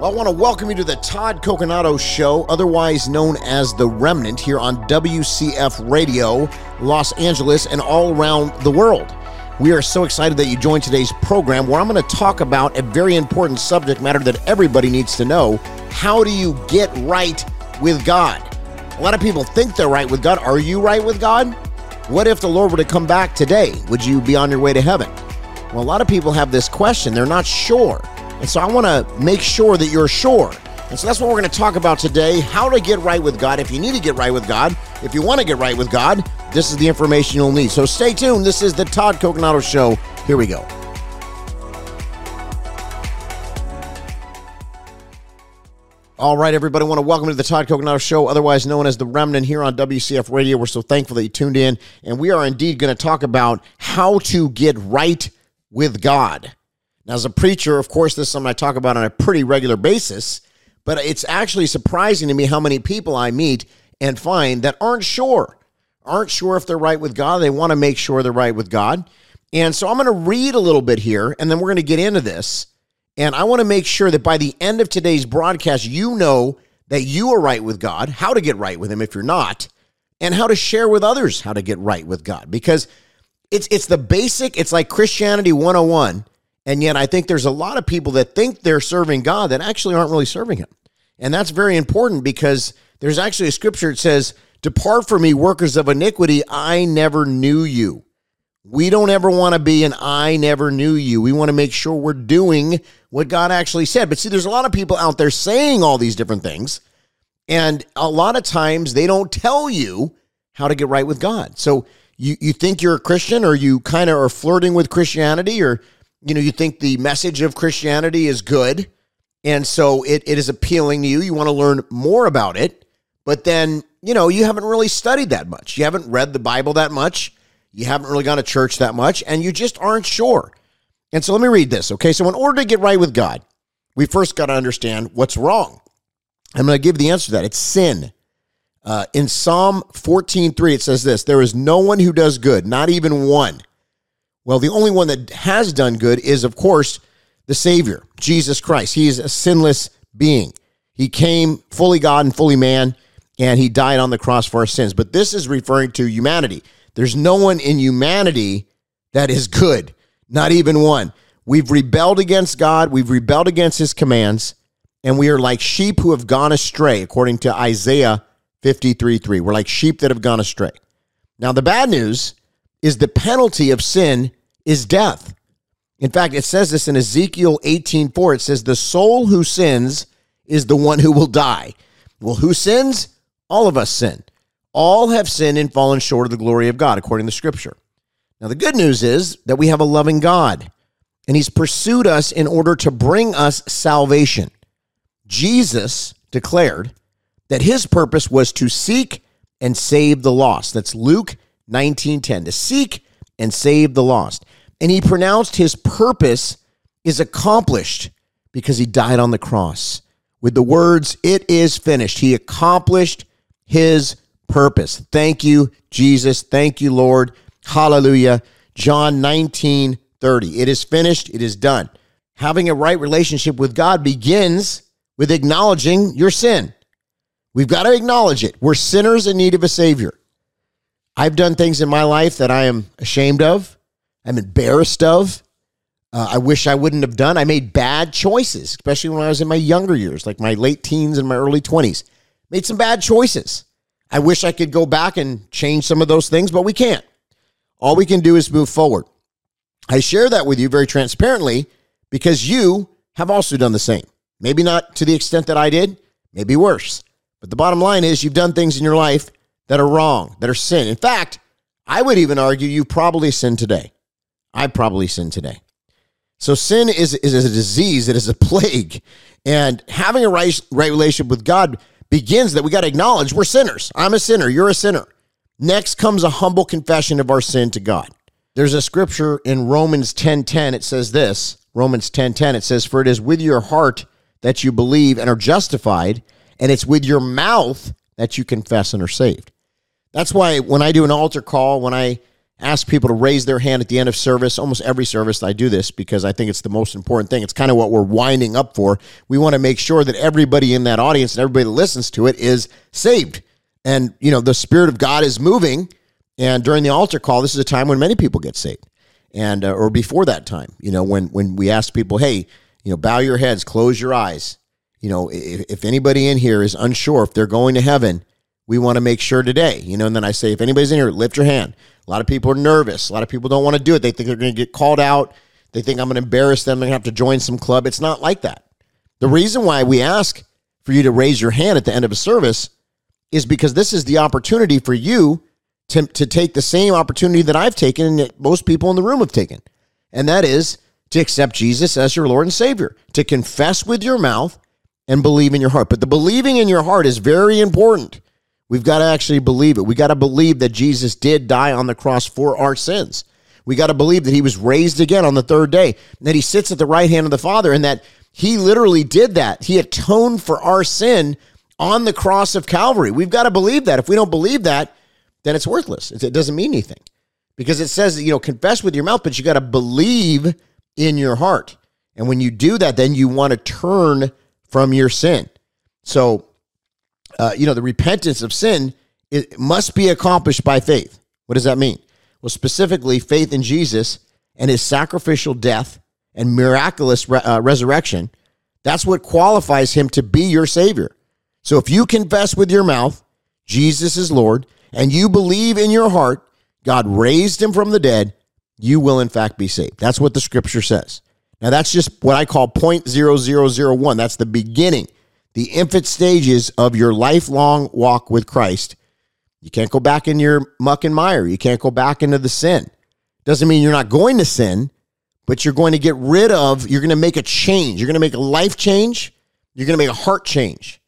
Well, I want to welcome you to the Todd Coconato Show, otherwise known as The Remnant, here on WCF Radio, Los Angeles, and all around the world. We are so excited that you joined today's program where I'm going to talk about a very important subject matter that everybody needs to know. How do you get right with God? A lot of people think they're right with God. Are you right with God? What if the Lord were to come back today? Would you be on your way to heaven? Well, a lot of people have this question. They're not sure. And so I want to make sure that you're sure. And so that's what we're going to talk about today how to get right with God. If you need to get right with God, if you want to get right with God, this is the information you'll need. So stay tuned. This is the Todd Coconato Show. Here we go. All right, everybody, I want to welcome to the Todd Coconato Show, otherwise known as The Remnant, here on WCF Radio. We're so thankful that you tuned in, and we are indeed going to talk about how to get right with God. Now, as a preacher, of course, this is something I talk about on a pretty regular basis, but it's actually surprising to me how many people I meet and find that aren't sure, aren't sure if they're right with God. They want to make sure they're right with God. And so I'm going to read a little bit here, and then we're going to get into this. And I want to make sure that by the end of today's broadcast, you know that you are right with God, how to get right with Him if you're not, and how to share with others how to get right with God. Because it's it's the basic, it's like Christianity 101 and yet, I think there's a lot of people that think they're serving God that actually aren't really serving Him. And that's very important because there's actually a scripture that says, Depart from me, workers of iniquity, I never knew you. We don't ever want to be an I never knew you. We want to make sure we're doing what God actually said. But see, there's a lot of people out there saying all these different things. And a lot of times they don't tell you how to get right with God. So you, you think you're a Christian or you kind of are flirting with Christianity or you know, you think the message of Christianity is good. And so it, it is appealing to you. You want to learn more about it. But then, you know, you haven't really studied that much. You haven't read the Bible that much. You haven't really gone to church that much. And you just aren't sure. And so let me read this. Okay. So, in order to get right with God, we first got to understand what's wrong. I'm going to give the answer to that. It's sin. Uh, in Psalm 14:3, it says this There is no one who does good, not even one. Well, the only one that has done good is, of course, the Savior, Jesus Christ. He is a sinless being. He came fully God and fully man, and he died on the cross for our sins. But this is referring to humanity. There's no one in humanity that is good, not even one. We've rebelled against God, we've rebelled against his commands, and we are like sheep who have gone astray, according to Isaiah 53 3. We're like sheep that have gone astray. Now, the bad news is the penalty of sin is death. In fact, it says this in Ezekiel 18:4. It says, The soul who sins is the one who will die. Well, who sins? All of us sin. All have sinned and fallen short of the glory of God, according to Scripture. Now, the good news is that we have a loving God, and He's pursued us in order to bring us salvation. Jesus declared that His purpose was to seek and save the lost. That's Luke 19:10 to seek and save the lost. And he pronounced his purpose is accomplished because he died on the cross with the words it is finished. He accomplished his purpose. Thank you Jesus. Thank you Lord. Hallelujah. John 19:30. It is finished. It is done. Having a right relationship with God begins with acknowledging your sin. We've got to acknowledge it. We're sinners in need of a savior. I've done things in my life that I am ashamed of, I'm embarrassed of. Uh, I wish I wouldn't have done. I made bad choices, especially when I was in my younger years, like my late teens and my early 20s. Made some bad choices. I wish I could go back and change some of those things, but we can't. All we can do is move forward. I share that with you very transparently because you have also done the same. Maybe not to the extent that I did, maybe worse. But the bottom line is you've done things in your life that are wrong, that are sin. In fact, I would even argue you probably sin today. I probably sin today. So sin is, is a disease, it is a plague. And having a right, right relationship with God begins that we got to acknowledge we're sinners. I'm a sinner, you're a sinner. Next comes a humble confession of our sin to God. There's a scripture in Romans 10:10 10, it says this, Romans 10:10 10, it says for it is with your heart that you believe and are justified and it's with your mouth that you confess and are saved. That's why when I do an altar call, when I ask people to raise their hand at the end of service. Almost every service, I do this because I think it's the most important thing. It's kind of what we're winding up for. We want to make sure that everybody in that audience and everybody that listens to it is saved. And, you know, the Spirit of God is moving. And during the altar call, this is a time when many people get saved. And, uh, or before that time, you know, when, when we ask people, hey, you know, bow your heads, close your eyes. You know, if, if anybody in here is unsure if they're going to heaven, we want to make sure today, you know, and then I say, if anybody's in here, lift your hand. A lot of people are nervous. A lot of people don't want to do it. They think they're going to get called out. They think I'm going to embarrass them. They're going to have to join some club. It's not like that. The reason why we ask for you to raise your hand at the end of a service is because this is the opportunity for you to, to take the same opportunity that I've taken and that most people in the room have taken. And that is to accept Jesus as your Lord and Savior, to confess with your mouth and believe in your heart. But the believing in your heart is very important. We've got to actually believe it. We got to believe that Jesus did die on the cross for our sins. We got to believe that he was raised again on the third day, that he sits at the right hand of the Father, and that he literally did that. He atoned for our sin on the cross of Calvary. We've got to believe that. If we don't believe that, then it's worthless. It doesn't mean anything because it says, you know, confess with your mouth, but you got to believe in your heart. And when you do that, then you want to turn from your sin. So, uh, you know, the repentance of sin it must be accomplished by faith. What does that mean? Well, specifically, faith in Jesus and his sacrificial death and miraculous re- uh, resurrection. That's what qualifies him to be your Savior. So if you confess with your mouth Jesus is Lord and you believe in your heart God raised him from the dead, you will in fact be saved. That's what the scripture says. Now, that's just what I call point zero zero zero one. That's the beginning, the infant stages of your lifelong walk with Christ. You can't go back in your muck and mire. You can't go back into the sin. Doesn't mean you're not going to sin, but you're going to get rid of, you're going to make a change. You're going to make a life change. You're going to make a heart change.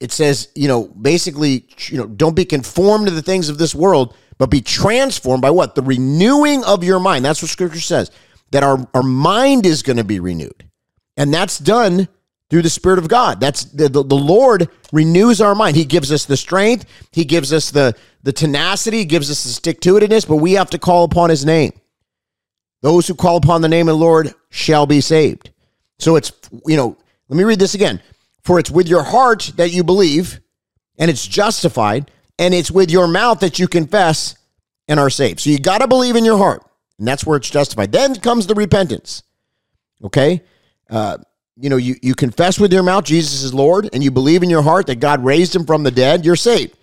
It says, you know, basically, you know, don't be conformed to the things of this world, but be transformed by what? The renewing of your mind. That's what scripture says that our, our mind is going to be renewed. And that's done through the Spirit of God. That's the, the, the, Lord renews our mind. He gives us the strength, He gives us the, the tenacity, He gives us the stick to itiveness, but we have to call upon His name. Those who call upon the name of the Lord shall be saved. So it's, you know, let me read this again. For it's with your heart that you believe, and it's justified, and it's with your mouth that you confess and are saved. So you got to believe in your heart. And that's where it's justified. Then comes the repentance. Okay? Uh, you know, you, you confess with your mouth Jesus is Lord and you believe in your heart that God raised him from the dead, you're saved.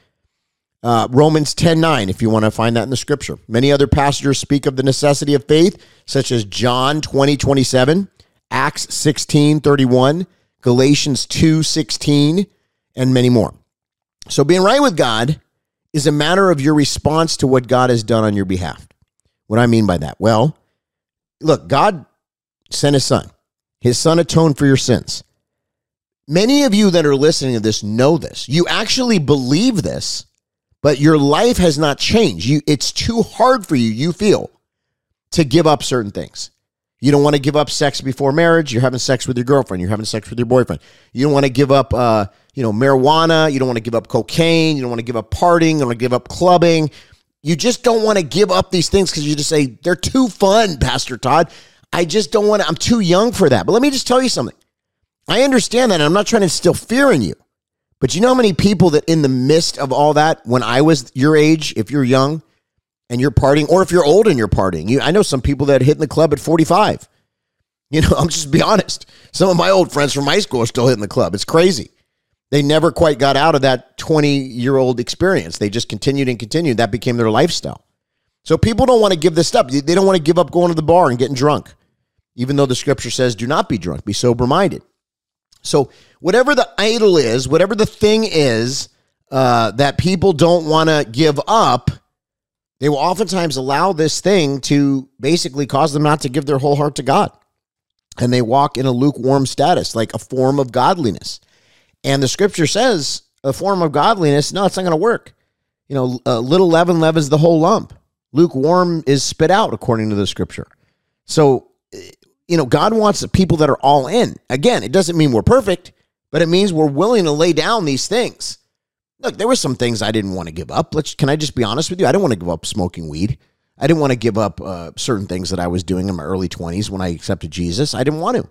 Uh, Romans 10 9, if you want to find that in the scripture. Many other passages speak of the necessity of faith, such as John 20 27, Acts 16 31, Galatians 2 16, and many more. So being right with God is a matter of your response to what God has done on your behalf. What I mean by that? Well, look, God sent his son. His son atoned for your sins. Many of you that are listening to this know this. You actually believe this, but your life has not changed. You, it's too hard for you, you feel, to give up certain things. You don't want to give up sex before marriage. You're having sex with your girlfriend. You're having sex with your boyfriend. You don't want to give up, uh, you know, marijuana. You don't want to give up cocaine. You don't want to give up partying. You don't want to give up clubbing. You just don't want to give up these things because you just say, they're too fun, Pastor Todd. I just don't want to, I'm too young for that. But let me just tell you something. I understand that. And I'm not trying to instill fear in you. But you know how many people that in the midst of all that, when I was your age, if you're young and you're partying, or if you're old and you're partying, you, I know some people that hit in the club at 45. You know, I'm just be honest. Some of my old friends from high school are still hitting the club. It's crazy. They never quite got out of that 20 year old experience. They just continued and continued. That became their lifestyle. So people don't want to give this up. They don't want to give up going to the bar and getting drunk, even though the scripture says, do not be drunk, be sober minded. So, whatever the idol is, whatever the thing is uh, that people don't want to give up, they will oftentimes allow this thing to basically cause them not to give their whole heart to God. And they walk in a lukewarm status, like a form of godliness. And the scripture says a form of godliness, no, it's not going to work. You know, a little leaven leavens the whole lump. Lukewarm is spit out according to the scripture. So, you know, God wants the people that are all in. Again, it doesn't mean we're perfect, but it means we're willing to lay down these things. Look, there were some things I didn't want to give up. Let's can I just be honest with you? I didn't want to give up smoking weed. I didn't want to give up uh, certain things that I was doing in my early 20s when I accepted Jesus. I didn't want to.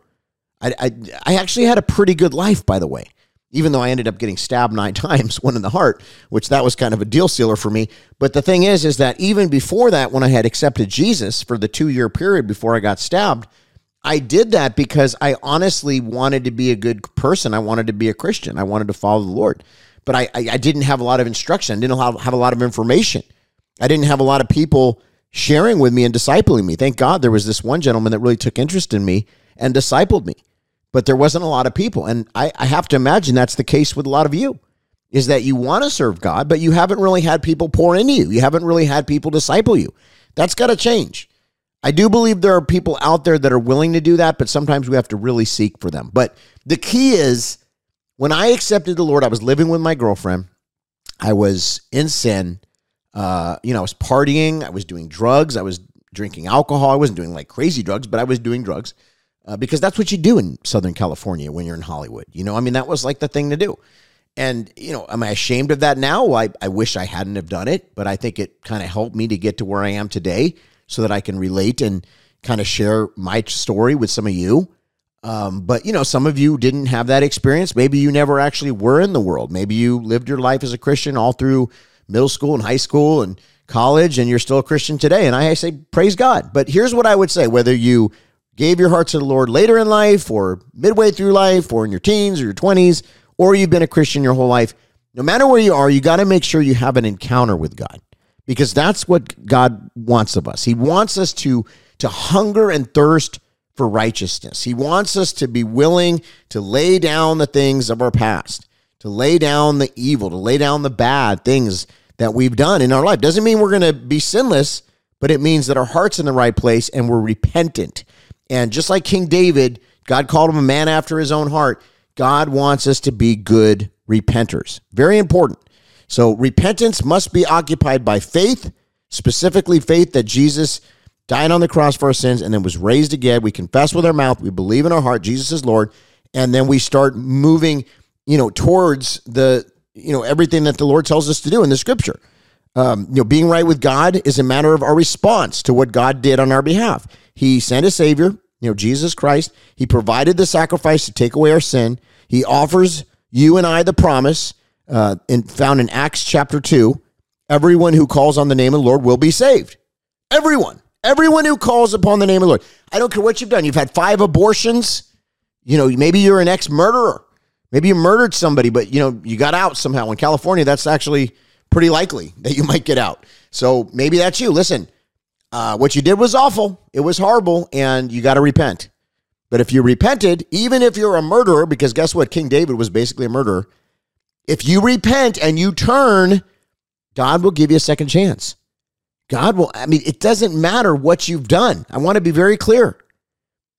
I, I, I actually had a pretty good life, by the way, even though I ended up getting stabbed nine times, one in the heart, which that was kind of a deal sealer for me. But the thing is, is that even before that, when I had accepted Jesus for the two year period before I got stabbed, I did that because I honestly wanted to be a good person. I wanted to be a Christian. I wanted to follow the Lord. But I, I, I didn't have a lot of instruction. I didn't have, have a lot of information. I didn't have a lot of people sharing with me and discipling me. Thank God there was this one gentleman that really took interest in me and discipled me. But there wasn't a lot of people. And I, I have to imagine that's the case with a lot of you is that you want to serve God, but you haven't really had people pour into you. You haven't really had people disciple you. That's got to change. I do believe there are people out there that are willing to do that, but sometimes we have to really seek for them. But the key is when I accepted the Lord, I was living with my girlfriend. I was in sin. Uh, you know, I was partying. I was doing drugs. I was drinking alcohol. I wasn't doing like crazy drugs, but I was doing drugs uh, because that's what you do in Southern California when you're in Hollywood. You know, I mean, that was like the thing to do. And, you know, am I ashamed of that now? I, I wish I hadn't have done it, but I think it kind of helped me to get to where I am today so that I can relate and kind of share my story with some of you. Um, but, you know, some of you didn't have that experience. Maybe you never actually were in the world. Maybe you lived your life as a Christian all through middle school and high school and college, and you're still a Christian today. And I say, praise God. But here's what I would say whether you gave your heart to the Lord later in life or midway through life or in your teens or your 20s, or you've been a Christian your whole life, no matter where you are, you got to make sure you have an encounter with God because that's what God wants of us. He wants us to, to hunger and thirst for righteousness. He wants us to be willing to lay down the things of our past, to lay down the evil, to lay down the bad things that we've done in our life. Doesn't mean we're going to be sinless, but it means that our heart's in the right place and we're repentant. And just like King David, God called him a man after his own heart. God wants us to be good repenters. Very important. So repentance must be occupied by faith, specifically faith that Jesus died on the cross for our sins and then was raised again. We confess with our mouth, we believe in our heart Jesus is Lord, and then we start moving, you know, towards the, you know, everything that the Lord tells us to do in the scripture. Um, you know, being right with God is a matter of our response to what God did on our behalf. He sent a Savior, you know, Jesus Christ. He provided the sacrifice to take away our sin. He offers you and I the promise uh, in, found in Acts chapter 2 everyone who calls on the name of the Lord will be saved. Everyone. Everyone who calls upon the name of the Lord. I don't care what you've done. You've had five abortions. You know, maybe you're an ex murderer. Maybe you murdered somebody, but you know, you got out somehow. In California, that's actually pretty likely that you might get out. So maybe that's you. Listen, uh, what you did was awful. It was horrible, and you got to repent. But if you repented, even if you're a murderer, because guess what? King David was basically a murderer. If you repent and you turn, God will give you a second chance. God will, I mean, it doesn't matter what you've done. I want to be very clear.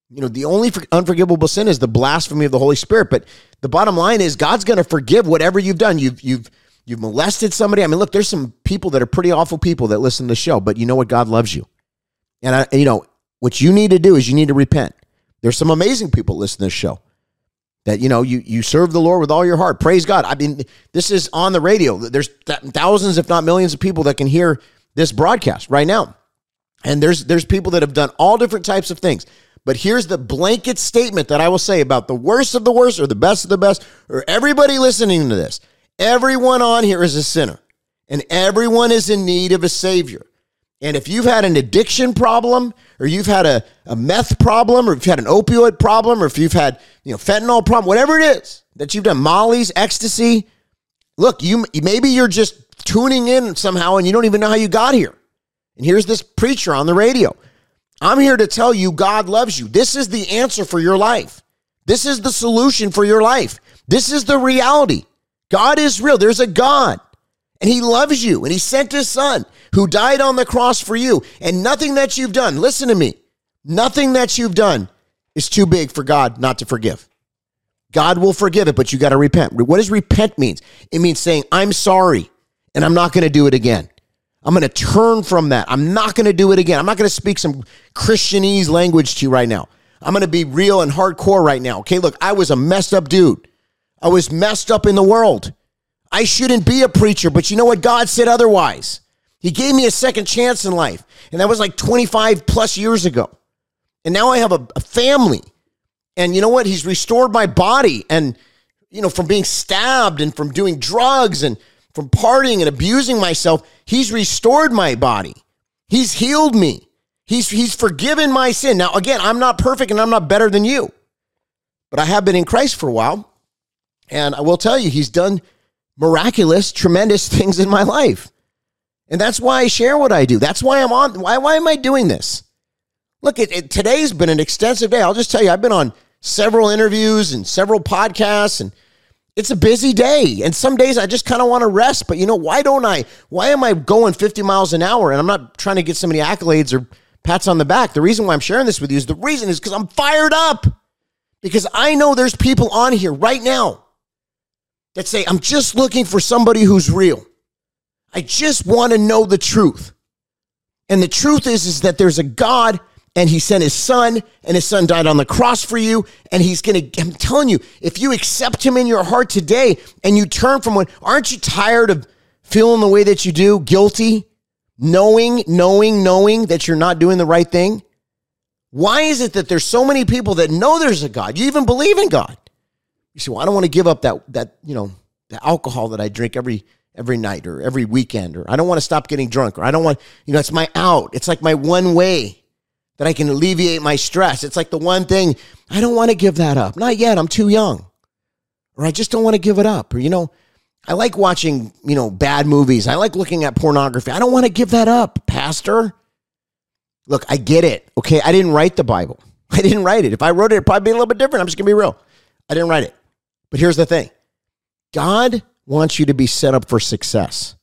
You know, the only unforgivable sin is the blasphemy of the Holy Spirit. But the bottom line is God's going to forgive whatever you've done. You've, you've, you've molested somebody. I mean, look, there's some people that are pretty awful people that listen to the show, but you know what? God loves you. And, I, you know, what you need to do is you need to repent. There's some amazing people listening to this show that you know you you serve the Lord with all your heart. Praise God. I mean, this is on the radio. There's thousands, if not millions, of people that can hear this broadcast right now, and there's there's people that have done all different types of things. But here's the blanket statement that I will say about the worst of the worst, or the best of the best, or everybody listening to this. Everyone on here is a sinner, and everyone is in need of a savior. And if you've had an addiction problem, or you've had a, a meth problem, or if you've had an opioid problem, or if you've had you know fentanyl problem, whatever it is that you've done, Molly's, ecstasy, look, you maybe you're just tuning in somehow and you don't even know how you got here. And here's this preacher on the radio. I'm here to tell you God loves you. This is the answer for your life. This is the solution for your life. This is the reality. God is real. There's a God and he loves you. And he sent his son who died on the cross for you. And nothing that you've done listen to me nothing that you've done is too big for god not to forgive. God will forgive it but you got to repent. What does repent means? It means saying i'm sorry and i'm not going to do it again. I'm going to turn from that. I'm not going to do it again. I'm not going to speak some christianese language to you right now. I'm going to be real and hardcore right now. Okay look i was a messed up dude. I was messed up in the world I shouldn't be a preacher, but you know what? God said otherwise. He gave me a second chance in life. And that was like 25 plus years ago. And now I have a, a family. And you know what? He's restored my body and, you know, from being stabbed and from doing drugs and from partying and abusing myself. He's restored my body. He's healed me. He's, he's forgiven my sin. Now, again, I'm not perfect and I'm not better than you, but I have been in Christ for a while. And I will tell you, he's done miraculous, tremendous things in my life. And that's why I share what I do. That's why I'm on. Why, why am I doing this? Look, it, it, today's been an extensive day. I'll just tell you, I've been on several interviews and several podcasts, and it's a busy day. And some days I just kind of want to rest. But you know, why don't I? Why am I going 50 miles an hour? And I'm not trying to get so many accolades or pats on the back. The reason why I'm sharing this with you is the reason is because I'm fired up. Because I know there's people on here right now that say, I'm just looking for somebody who's real. I just want to know the truth. And the truth is, is that there's a God and he sent his son and his son died on the cross for you. And he's going to, I'm telling you, if you accept him in your heart today and you turn from what, aren't you tired of feeling the way that you do, guilty, knowing, knowing, knowing that you're not doing the right thing? Why is it that there's so many people that know there's a God? You even believe in God. You say, well, I don't want to give up that, that, you know, the alcohol that I drink every, every night or every weekend, or I don't want to stop getting drunk, or I don't want, you know, it's my out. It's like my one way that I can alleviate my stress. It's like the one thing I don't want to give that up. Not yet. I'm too young. Or I just don't want to give it up. Or, you know, I like watching, you know, bad movies. I like looking at pornography. I don't want to give that up, Pastor. Look, I get it. Okay. I didn't write the Bible. I didn't write it. If I wrote it, it'd probably be a little bit different. I'm just going to be real. I didn't write it. But here's the thing God wants you to be set up for success.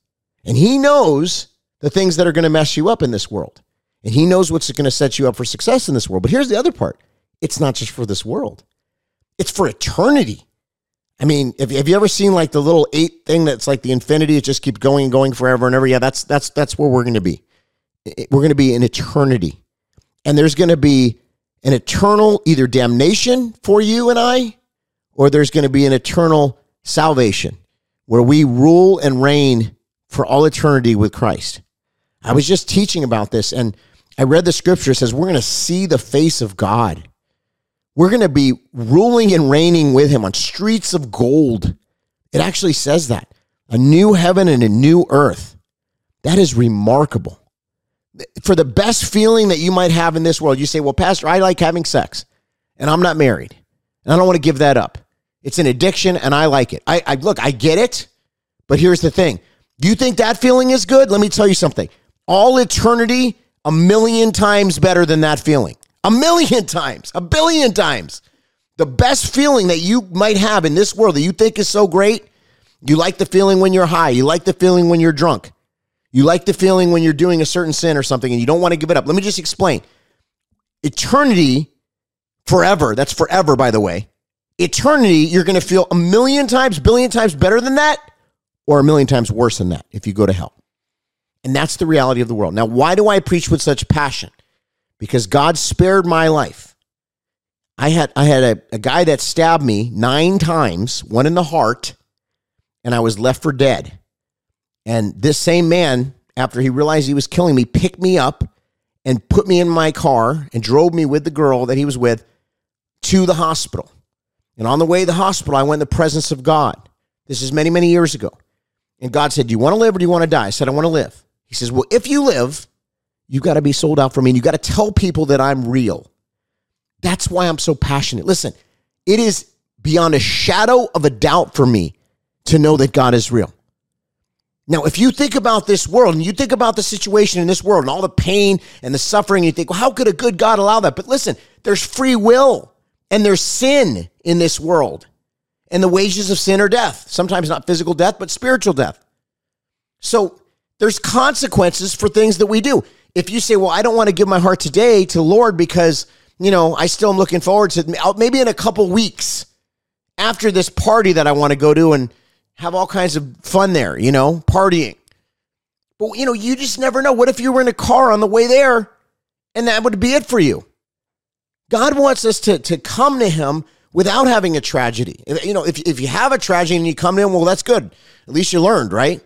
And He knows the things that are going to mess you up in this world. And He knows what's going to set you up for success in this world. But here's the other part it's not just for this world, it's for eternity. I mean, have, you ever seen like the little eight thing that's like the infinity? It just keeps going and going forever and ever. Yeah, that's that's that's where we're going to be. We're going to be in eternity, and there's going to be an eternal either damnation for you and I, or there's going to be an eternal salvation where we rule and reign for all eternity with Christ. I was just teaching about this and I read the scripture says we're going to see the face of God. We're going to be ruling and reigning with him on streets of gold. It actually says that. A new heaven and a new earth. That is remarkable. For the best feeling that you might have in this world, you say, Well, Pastor, I like having sex and I'm not married and I don't want to give that up. It's an addiction and I like it. I, I look, I get it, but here's the thing. You think that feeling is good? Let me tell you something. All eternity, a million times better than that feeling. A million times, a billion times. The best feeling that you might have in this world that you think is so great, you like the feeling when you're high. You like the feeling when you're drunk. You like the feeling when you're doing a certain sin or something and you don't want to give it up. Let me just explain. Eternity, forever, that's forever, by the way, eternity, you're going to feel a million times, billion times better than that, or a million times worse than that if you go to hell. And that's the reality of the world. Now, why do I preach with such passion? Because God spared my life. I had I had a, a guy that stabbed me nine times, one in the heart, and I was left for dead. And this same man, after he realized he was killing me, picked me up and put me in my car and drove me with the girl that he was with to the hospital. And on the way to the hospital, I went in the presence of God. This is many, many years ago. And God said, Do you want to live or do you want to die? I said, I want to live. He says, Well, if you live, you've got to be sold out for me and you got to tell people that I'm real. That's why I'm so passionate. Listen, it is beyond a shadow of a doubt for me to know that God is real. Now, if you think about this world and you think about the situation in this world and all the pain and the suffering, you think, well, how could a good God allow that? But listen, there's free will. And there's sin in this world. And the wages of sin are death. Sometimes not physical death, but spiritual death. So there's consequences for things that we do. If you say, well, I don't want to give my heart today to the Lord because, you know, I still am looking forward to maybe in a couple weeks after this party that I want to go to and have all kinds of fun there, you know, partying. But, you know, you just never know. What if you were in a car on the way there and that would be it for you? God wants us to, to come to Him without having a tragedy. You know, if, if you have a tragedy and you come to Him, well, that's good. At least you learned, right?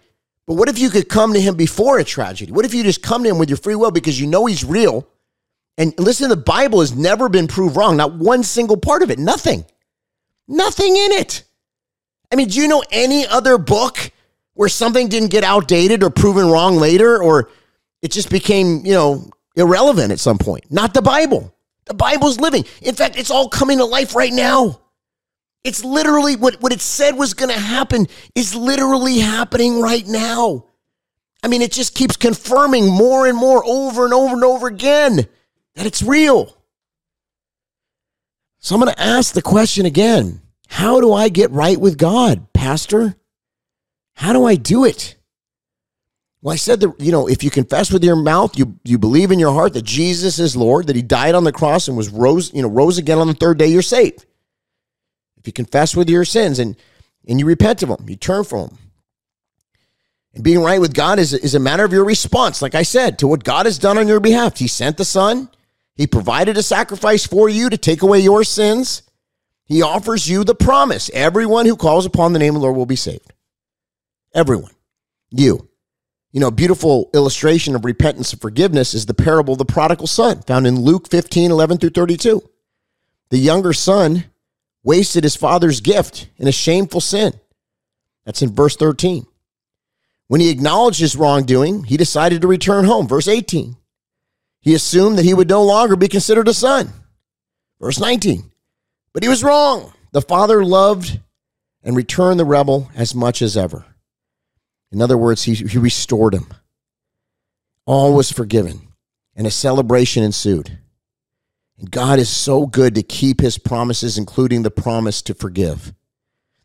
But what if you could come to him before a tragedy? What if you just come to him with your free will because you know he's real? And listen, the Bible has never been proved wrong, not one single part of it, nothing. Nothing in it. I mean, do you know any other book where something didn't get outdated or proven wrong later or it just became, you know, irrelevant at some point? Not the Bible. The Bible's living. In fact, it's all coming to life right now. It's literally what, what it said was going to happen is literally happening right now. I mean, it just keeps confirming more and more over and over and over again that it's real. So I'm going to ask the question again How do I get right with God, Pastor? How do I do it? Well, I said that, you know, if you confess with your mouth, you, you believe in your heart that Jesus is Lord, that he died on the cross and was rose, you know, rose again on the third day, you're saved. If you confess with your sins and, and you repent of them, you turn from them. And being right with God is, is a matter of your response, like I said, to what God has done on your behalf. He sent the Son, He provided a sacrifice for you to take away your sins. He offers you the promise everyone who calls upon the name of the Lord will be saved. Everyone. You. You know, beautiful illustration of repentance and forgiveness is the parable of the prodigal son found in Luke 15, 11 through 32. The younger son wasted his father's gift in a shameful sin. That's in verse 13. When he acknowledged his wrongdoing, he decided to return home. Verse 18. He assumed that he would no longer be considered a son. Verse 19. But he was wrong. The father loved and returned the rebel as much as ever. In other words, he, he restored him. All was forgiven, and a celebration ensued. And God is so good to keep his promises, including the promise to forgive.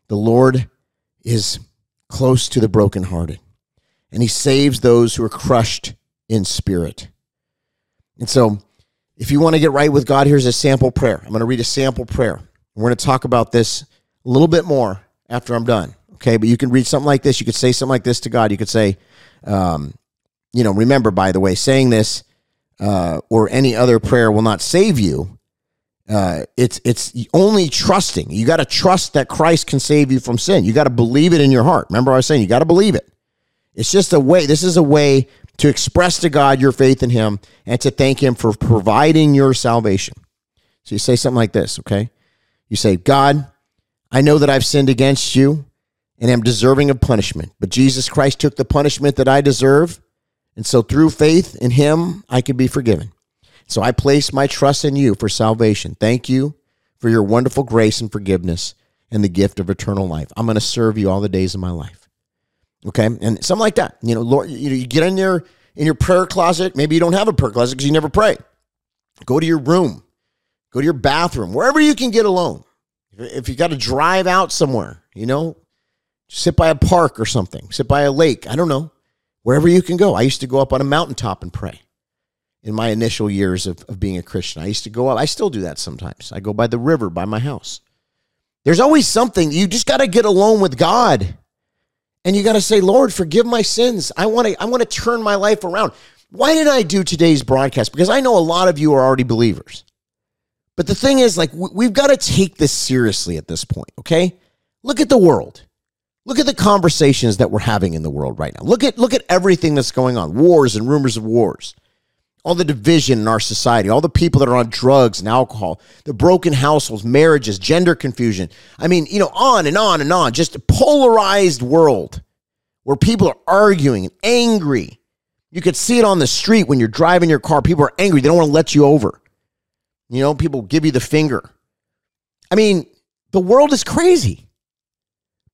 The Lord is close to the brokenhearted, and he saves those who are crushed in spirit. And so, if you want to get right with God, here's a sample prayer. I'm going to read a sample prayer. We're going to talk about this a little bit more after I'm done. Okay, but you can read something like this. You could say something like this to God. You could say, um, you know, remember, by the way, saying this uh, or any other prayer will not save you. Uh, it's it's only trusting. You got to trust that Christ can save you from sin. You got to believe it in your heart. Remember, I was saying you got to believe it. It's just a way. This is a way to express to God your faith in Him and to thank Him for providing your salvation. So you say something like this, okay? You say, God, I know that I've sinned against you and am deserving of punishment, but Jesus Christ took the punishment that I deserve and so through faith in him, I can be forgiven. So I place my trust in you for salvation. Thank you for your wonderful grace and forgiveness and the gift of eternal life. I'm going to serve you all the days of my life. Okay? And something like that. You know, Lord, you, get in there in your prayer closet. Maybe you don't have a prayer closet because you never pray. Go to your room. Go to your bathroom, wherever you can get alone. If you got to drive out somewhere, you know, sit by a park or something, sit by a lake. I don't know wherever you can go. I used to go up on a mountaintop and pray in my initial years of, of being a Christian. I used to go up, I still do that sometimes. I go by the river by my house. There's always something, you just got to get alone with God. And you got to say, Lord, forgive my sins. I want to I want to turn my life around. Why did I do today's broadcast? Because I know a lot of you are already believers. But the thing is, like, we've got to take this seriously at this point, okay? Look at the world. Look at the conversations that we're having in the world right now. Look at look at everything that's going on. Wars and rumors of wars. All the division in our society, all the people that are on drugs and alcohol, the broken households, marriages, gender confusion. I mean, you know, on and on and on. Just a polarized world where people are arguing and angry. You could see it on the street when you're driving your car. People are angry. They don't want to let you over. You know, people give you the finger. I mean, the world is crazy.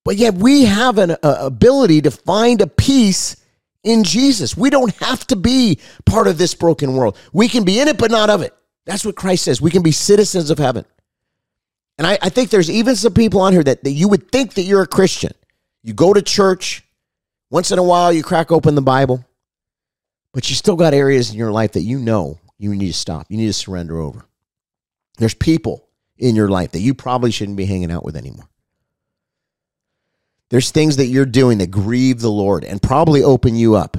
But yet we have an uh, ability to find a peace in Jesus. We don't have to be part of this broken world. We can be in it, but not of it. That's what Christ says. We can be citizens of heaven. And I, I think there's even some people on here that, that you would think that you're a Christian. You go to church, once in a while you crack open the Bible, but you still got areas in your life that you know you need to stop. You need to surrender over. There's people in your life that you probably shouldn't be hanging out with anymore. There's things that you're doing that grieve the Lord and probably open you up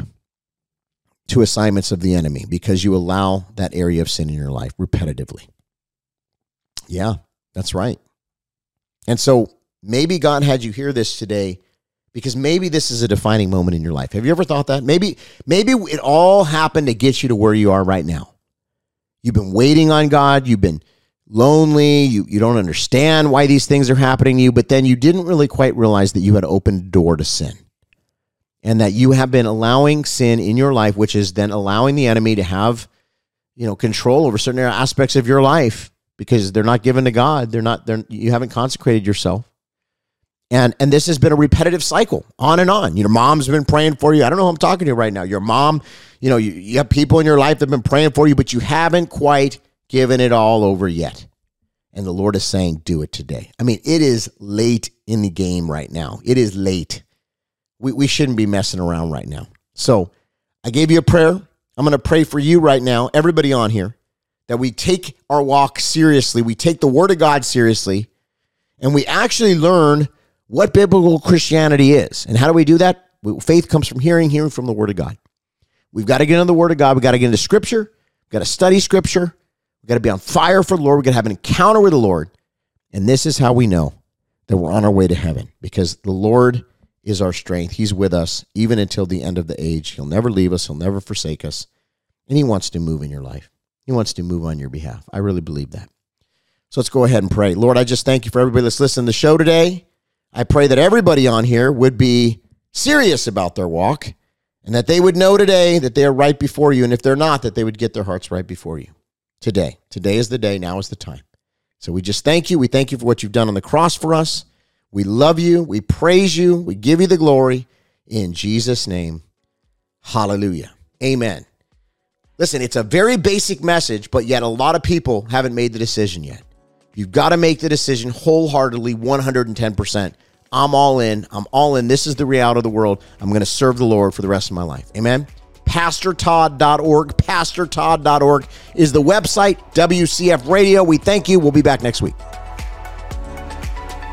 to assignments of the enemy because you allow that area of sin in your life repetitively. Yeah, that's right. And so maybe God had you hear this today because maybe this is a defining moment in your life. Have you ever thought that? Maybe maybe it all happened to get you to where you are right now. You've been waiting on God, you've been lonely, you you don't understand why these things are happening to you, but then you didn't really quite realize that you had opened a door to sin. And that you have been allowing sin in your life, which is then allowing the enemy to have, you know, control over certain aspects of your life because they're not given to God. They're not, they're, you haven't consecrated yourself. And, and this has been a repetitive cycle on and on. Your mom's been praying for you. I don't know who I'm talking to right now. Your mom, you know, you, you have people in your life that have been praying for you, but you haven't quite given it all over yet. And the Lord is saying, do it today. I mean, it is late in the game right now. It is late. We, we shouldn't be messing around right now. So I gave you a prayer. I'm going to pray for you right now, everybody on here, that we take our walk seriously. We take the Word of God seriously, and we actually learn what biblical Christianity is. And how do we do that? Faith comes from hearing, hearing from the Word of God. We've got to get into the Word of God. We've got to get into Scripture. We've got to study Scripture. We've got to be on fire for the Lord. We've got to have an encounter with the Lord. And this is how we know that we're on our way to heaven because the Lord is our strength. He's with us even until the end of the age. He'll never leave us, He'll never forsake us. And He wants to move in your life, He wants to move on your behalf. I really believe that. So let's go ahead and pray. Lord, I just thank you for everybody that's listening to the show today. I pray that everybody on here would be serious about their walk and that they would know today that they are right before you. And if they're not, that they would get their hearts right before you today. Today is the day. Now is the time. So we just thank you. We thank you for what you've done on the cross for us. We love you. We praise you. We give you the glory in Jesus' name. Hallelujah. Amen. Listen, it's a very basic message, but yet a lot of people haven't made the decision yet. You've got to make the decision wholeheartedly, 110%. I'm all in. I'm all in. This is the reality of the world. I'm going to serve the Lord for the rest of my life. Amen. PastorTodd.org. PastorTodd.org is the website, WCF Radio. We thank you. We'll be back next week.